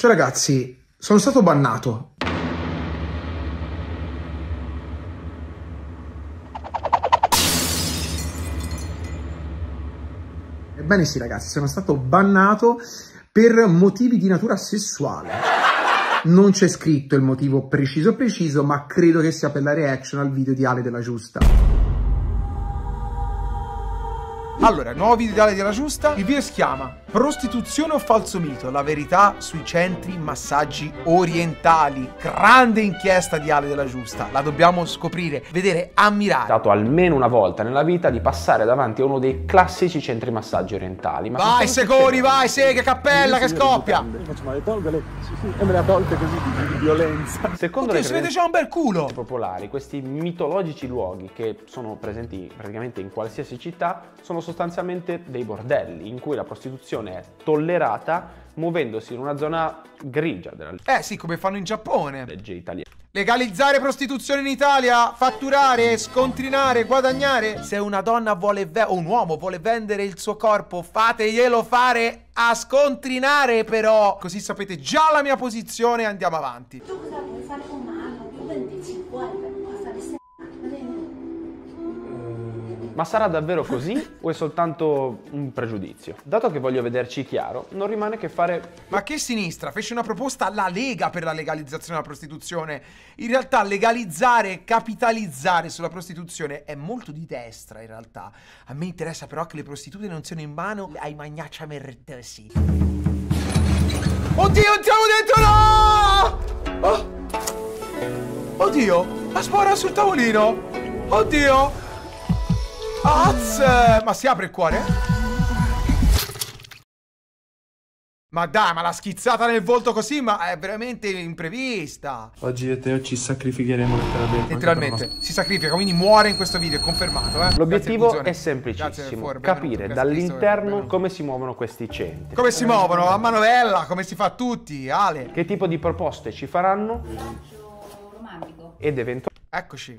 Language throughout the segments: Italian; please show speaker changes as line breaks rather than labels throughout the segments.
Cioè ragazzi, sono stato bannato. Ebbene sì ragazzi, sono stato bannato per motivi di natura sessuale. Non c'è scritto il motivo preciso preciso, ma credo che sia per la reaction al video di Ale della Giusta. Allora, nuovo video di Ale della Giusta. Il video si chiama Prostituzione o falso mito? La verità sui centri massaggi orientali. Grande inchiesta di Ale della Giusta. La dobbiamo scoprire, vedere, ammirare.
dato almeno una volta nella vita di passare davanti a uno dei classici centri massaggi orientali.
Ma vai, Secori, vai, Sega, cappella che scoppia.
Faccio male, tolgale. Sì, sì, e me le ha tolte così di, di violenza.
Secondo
Oddio,
le
si vede già un bel culo.
popolari, questi mitologici luoghi che sono presenti praticamente in qualsiasi città sono sostanzialmente dei bordelli in cui la prostituzione è tollerata muovendosi in una zona grigia della
Eh sì, come fanno in Giappone.
legge italiana.
Legalizzare prostituzione in Italia, fatturare, scontrinare, guadagnare. Se una donna vuole ve- o un uomo vuole vendere il suo corpo, fateglielo fare a scontrinare però. Così sapete già la mia posizione e andiamo avanti.
Tu cosa vuoi fare con mano? Tu vendi 50,
Ma sarà davvero così o è soltanto un pregiudizio? Dato che voglio vederci chiaro, non rimane che fare
Ma che sinistra? Fece una proposta alla Lega per la legalizzazione della prostituzione. In realtà legalizzare, capitalizzare sulla prostituzione è molto di destra in realtà. A me interessa però che le prostitute non siano in mano ai magnaccia mertesi. Oddio, entriamo dentro! No! Oh. Oddio, ha sparato sul tavolino! Oddio! Az! Ma si apre il cuore? Ma dai, ma la schizzata nel volto così, ma è veramente imprevista.
Oggi e Teo ci sacrificheremo letteralmente.
Letteralmente, si sacrifica, quindi muore in questo video, è confermato, eh.
L'obiettivo è semplicissimo,
cuore,
capire dall'interno come si muovono questi centri,
Come si muovono? A manovella, come si fa a tutti, Ale.
che tipo di proposte ci faranno
romantico.
ed eventualmente
Eccoci.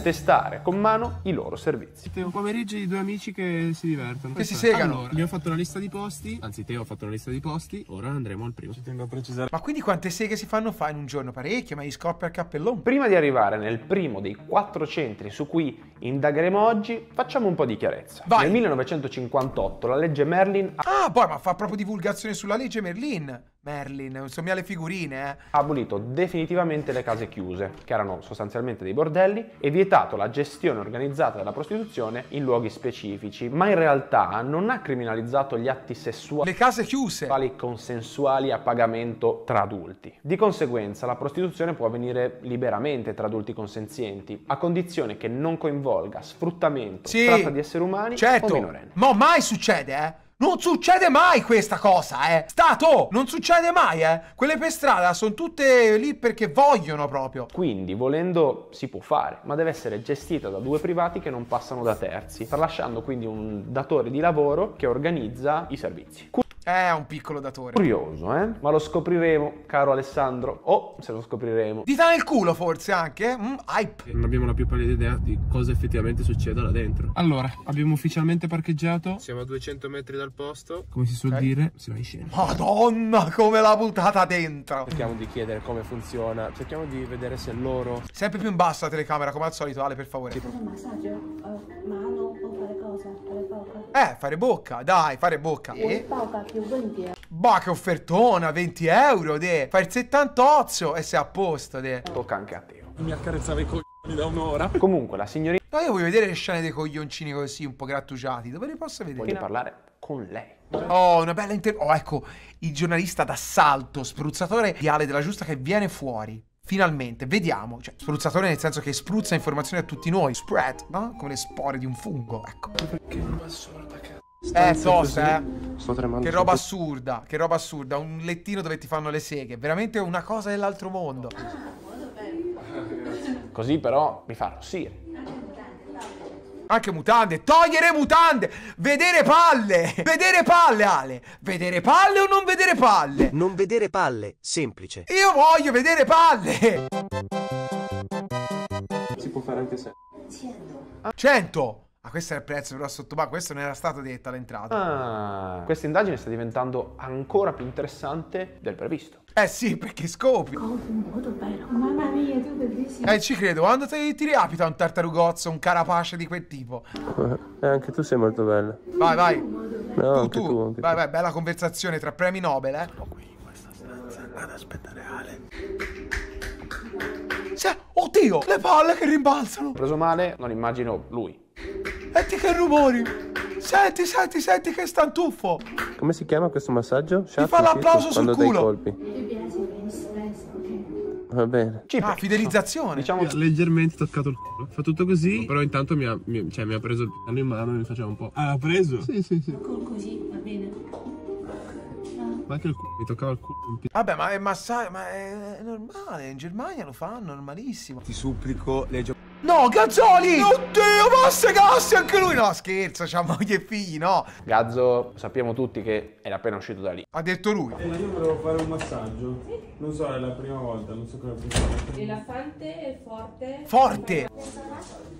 testare con mano i loro servizi.
Teo pomeriggi di due amici che si divertono.
Che si segano.
Allora, abbiamo fatto una lista di posti. Anzi, Teo ha fatto una lista di posti. Ora andremo al primo. Ci tengo a precisare.
Ma quindi quante seghe si fanno fa in un giorno? Parecchie, ma gli scoppia il cappellone.
Prima di arrivare nel primo dei quattro centri su cui indagheremo oggi, facciamo un po' di chiarezza.
Vai.
Nel 1958 la legge Merlin ha
Ah, poi, ma fa proprio divulgazione sulla legge Merlin. Merlin, insomma le figurine, eh.
abolito definitivamente le case chiuse, che erano sostanzialmente dei bordelli, e vietato la gestione organizzata della prostituzione in luoghi specifici, ma in realtà non ha criminalizzato gli atti sessuali
Le case chiuse.
consensuali a pagamento tra adulti. Di conseguenza la prostituzione può avvenire liberamente tra adulti consenzienti, a condizione che non coinvolga sfruttamento,
Sì.
tratta di esseri umani o
Certo.
minorenni.
Ma mai succede, eh. Non succede mai questa cosa, eh. Stato, non succede mai, eh. Quelle per strada sono tutte lì perché vogliono proprio.
Quindi, volendo, si può fare, ma deve essere gestita da due privati che non passano da terzi, tralasciando quindi un datore di lavoro che organizza i servizi.
È un piccolo datore.
Curioso, eh? Ma lo scopriremo, caro Alessandro. O se lo scopriremo.
Dita nel culo forse anche? Mm, hype.
Non abbiamo la più pallida idea di cosa effettivamente succeda là dentro. Allora, abbiamo ufficialmente parcheggiato. Siamo a 200 metri dal posto. Come si suol
Ok.
dire, si va in scena.
Madonna, come l'ha buttata dentro.
Cerchiamo di chiedere come funziona. Cerchiamo di vedere se loro.
Sempre più in basso la telecamera, come al solito, Ale, per favore.
Fare massaggio? Eh, mano o fare cosa? Fare poca?
Eh, fare bocca, dai, fare bocca. E...
poca più 20 euro?
Bah, che offertona, 20 euro, de. Fai il 78 e sei a posto, de.
Tocca anche a Teo.
Mi accarezzava i coglioni da un'ora.
Comunque, la signorina
No, io voglio vedere le scene dei coglioncini così, un po' grattugiati. Dove le posso vedere?
parlare con lei.
Oh, una bella inter... Oh, ecco, il giornalista d'assalto, spruzzatore di Ale della Giusta che viene fuori. Finalmente, vediamo. Cioè, spruzzatore nel senso che spruzza informazioni a tutti noi. Spread, no? Come le spore di un fungo, ecco.
Perché non va solo da cazzo.
Eh, tosta, eh.
Sto tremando.
Che roba assurda, che roba assurda. Un lettino dove ti fanno le seghe. Veramente una cosa dell'altro mondo.
Così però mi fa arrossire.
Anche mutande, togliere mutande, vedere palle, vedere palle Ale, vedere palle o non vedere palle?
Non vedere palle, semplice.
Io voglio vedere palle!
Si può fare anche se.
100.
100! Ah, questo è il prezzo però sotto ma questo non era stato detto all'entrata.
Ah, questa indagine sta diventando ancora più interessante del previsto.
Eh sì, perché
bello. Mamma mia, tu bellissimo.
Eh, ci credo. Quando ti, ti riapita un tartarugozzo, un carapace di quel tipo?
Eh, anche tu sei molto bella.
Vai, vai.
No,
Tu,
anche
tu.
tu, anche
Vai, vai, bella conversazione tra premi Nobel, eh. Sì, oddio, le palle che rimbalzano.
Preso male, non immagino lui.
Senti che rumori. Senti, senti, senti che stantuffo.
Come si chiama questo massaggio? Shuffle
fa l'applauso sul
quando dai
culo.
colpi. Va bene.
Ah, fidelizzazione.
Diciamo
Mi ha leggermente toccato il culo. Fa tutto così, però intanto mi ha, mi- cioè, mi ha preso il piano in mano e mi faceva un po'. Ah, l'ha preso? Sì, sì, sì.
Con così, va bene.
Ma anche il culo, mi toccava il culo.
Vabbè, ma è massaggio, ma è normale. In Germania lo fanno, normalissimo.
Ti supplico, leggi
No, Gazzoli! Oddio, Masse Gassi, anche lui! No, scherzo, c'ha moglie e figli, no.
Gazzo, sappiamo tutti che era appena uscito da lì.
Ha detto lui.
io volevo fare un massaggio. Non so, è la prima volta, non so come funziona.
Rilassante e forte.
Forte.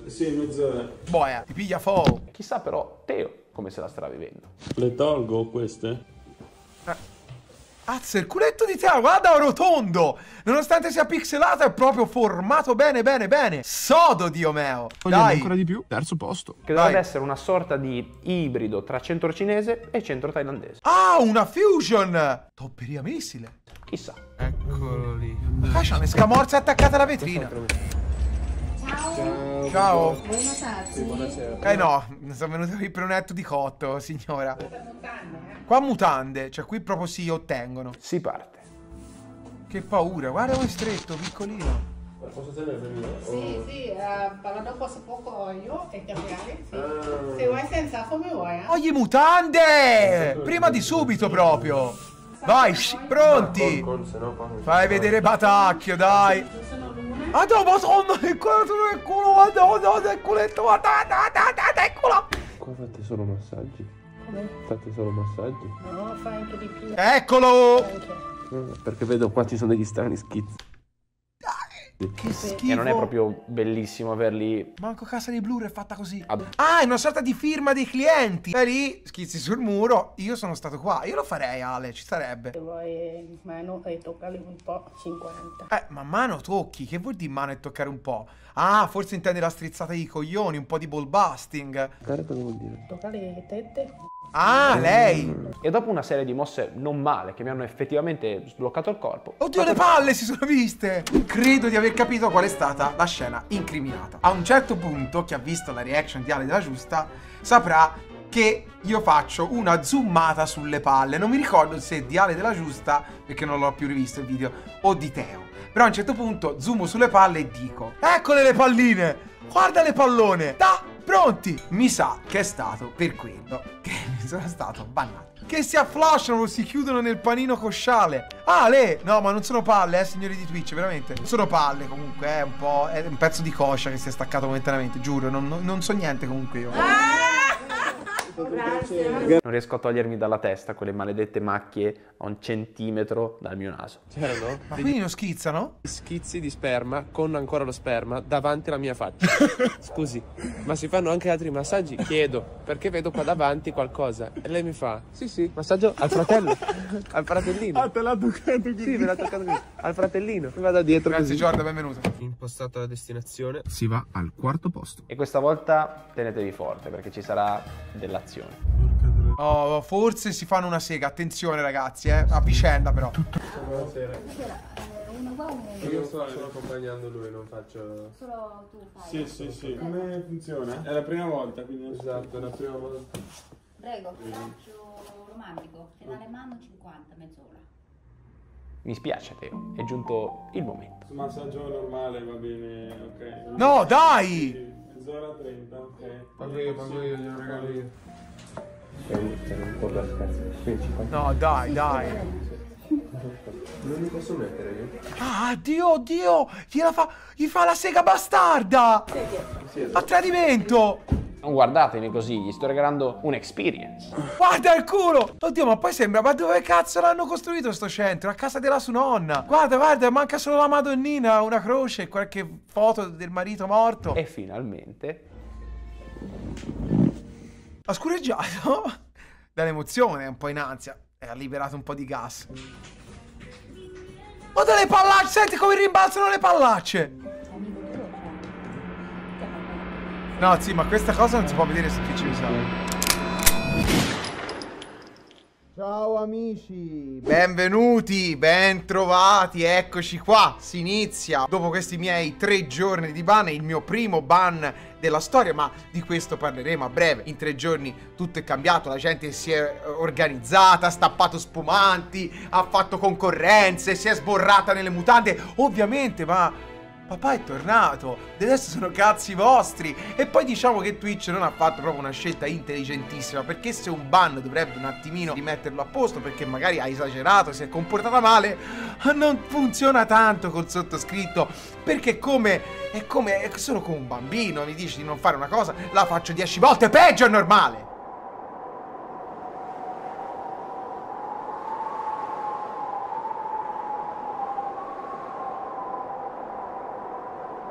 Sì, mezz'ora.
Boia, ti piglia fuoco.
Chissà però Teo come se la starà vivendo.
Le tolgo queste?
Azza, il culetto di Teo, guarda, è rotondo. Nonostante sia pixelato, è proprio formato bene, bene, bene. Sodo, Dio meo.
Vogliamo
Dai.
ancora di più? Terzo posto.
Che dovrebbe
Dai.
essere una sorta di ibrido tra centro cinese e centro thailandese.
Ah, una fusion. Topperia missile.
Chissà.
Eccolo lì.
C'ha un'escamorza attaccata alla vetrina.
Ciao.
Ciao.
Vuoi massaggi?
Eh no, sono venuto qui per un etto di cotto, signora. Qua mutande, cioè qui proprio si ottengono.
Si parte.
Che paura, guarda come è stretto, piccolino.
Sì, sì, eh, parlando poco poco io e cambiare. Sì. Se vuoi senza come vuoi. Eh?
Oh, gli mutande! Prima di subito proprio. Vai, pronti. Fai vedere Batacchio, dai. Ah, no, madonna, che culo, che culo, madonna, che culetto, madonna, madonna, che culo.
Qua fate solo massaggi. Fate solo massaggi.
No, fai anche di più.
Eccolo.
Eh, Perché vedo qua ci sono degli strani schizzi.
Che schifo.
E non è proprio bellissimo averli
Manco casa di Blur è fatta così.
ad-
Ah, è una sorta di firma dei clienti. E lì, schizzi sul muro. Io sono stato qua. Io lo farei, Ale, ci starebbe.
Se vuoi mano e toccali un po', 50.
Eh, ma mano tocchi. Che vuol dire mano e toccare un po'? Ah, forse intende la strizzata di coglioni, un po' di ball busting.
Cosa vuol dire?
Toccali le tette.
Ah, lei.
E dopo una serie di mosse non male che mi hanno effettivamente sbloccato il corpo.
Oddio, le palle si sono viste! Credo di aver capito qual è stata la scena incriminata. A un certo punto, chi ha visto la reaction di Ale della Giusta saprà che io faccio una zoomata sulle palle. Non mi ricordo se di Ale della Giusta, perché non l'ho più rivisto il video, o di Teo. Però a un certo punto zoomo sulle palle e dico: Eccole le palline! Guarda le pallone! Da! Pronti! Mi sa che è stato per quello che mi sono stato bannato. Che si afflasciano, si chiudono nel panino cosciale. Ah, le! No, ma non sono palle, eh, signori di Twitch, veramente. Non sono palle, comunque, è un po'. È un pezzo di coscia che si è staccato momentaneamente, giuro. Non, non- non so niente comunque io.
Non riesco a togliermi dalla testa quelle maledette macchie a un centimetro dal mio naso.
C'erano
Ma quindi non schizzano?
schizzi di sperma con ancora lo sperma davanti alla mia faccia. Scusi, ma si fanno anche altri massaggi? Chiedo, perché vedo qua davanti qualcosa. E lei mi fa, sì sì, massaggio al fratello, al fratellino. Ah, te l'ha toccato qui? Sì, me l'ha toccato qui. Al fratellino. Mi vado dietro
Grazie,
così.
Giorda, benvenuto.
Impostata la destinazione, si va al quarto posto.
E questa volta tenetevi forte perché ci sarà dell'azione.
Oh, forse si fanno una sega. Attenzione, ragazzi, eh. A vicenda, però.
Io sto, accompagnando lui, non faccio...
Solo tu fai.
Sì, sì, sì. Come funziona? È la prima volta, quindi.
Esatto, è la prima volta.
Prego, faccio romantico. Finale mano 50, mezz'ora.
Mi spiace Teo, è giunto il momento.
Su massaggio normale va bene, ok.
No, dai!
Sì, Mezz'ora 30, ok.
Pago io, io, glielo regalo io.
No, dai, dai.
Non mi posso mettere io?
Ah, Dio, Dio! Gliela fa, gli fa la sega bastarda! A tradimento!
Non guardatemi così, gli sto regalando un'experience.
Guarda il culo! Oddio, ma poi sembra, ma dove cazzo l'hanno costruito sto centro? A casa della sua nonna. Guarda, guarda, manca solo la Madonnina, una croce e qualche foto del marito morto.
E finalmente
Ha scureggiato dall'emozione, un po' in ansia. E ha liberato un po' di gas. Ho delle pallacce, senti come rimbalzano le pallacce. No, sì, ma questa cosa non si può vedere su Twitch, mi sa. Ciao amici, benvenuti, bentrovati, eccoci qua, si inizia dopo questi miei tre giorni di ban, il mio primo ban della storia, ma di questo parleremo a breve. In tre giorni tutto è cambiato, la gente si è organizzata, ha stappato spumanti, ha fatto concorrenze, si è sborrata nelle mutande, ovviamente, ma Papà è tornato, adesso sono cazzi vostri. E poi diciamo che Twitch non ha fatto proprio una scelta intelligentissima, perché se un ban dovrebbe un attimino rimetterlo a posto, perché magari ha esagerato, si è comportata male, non funziona tanto col sottoscritto, perché come è come sono come un bambino, mi dici di non fare una cosa, la faccio 10 volte peggio è normale.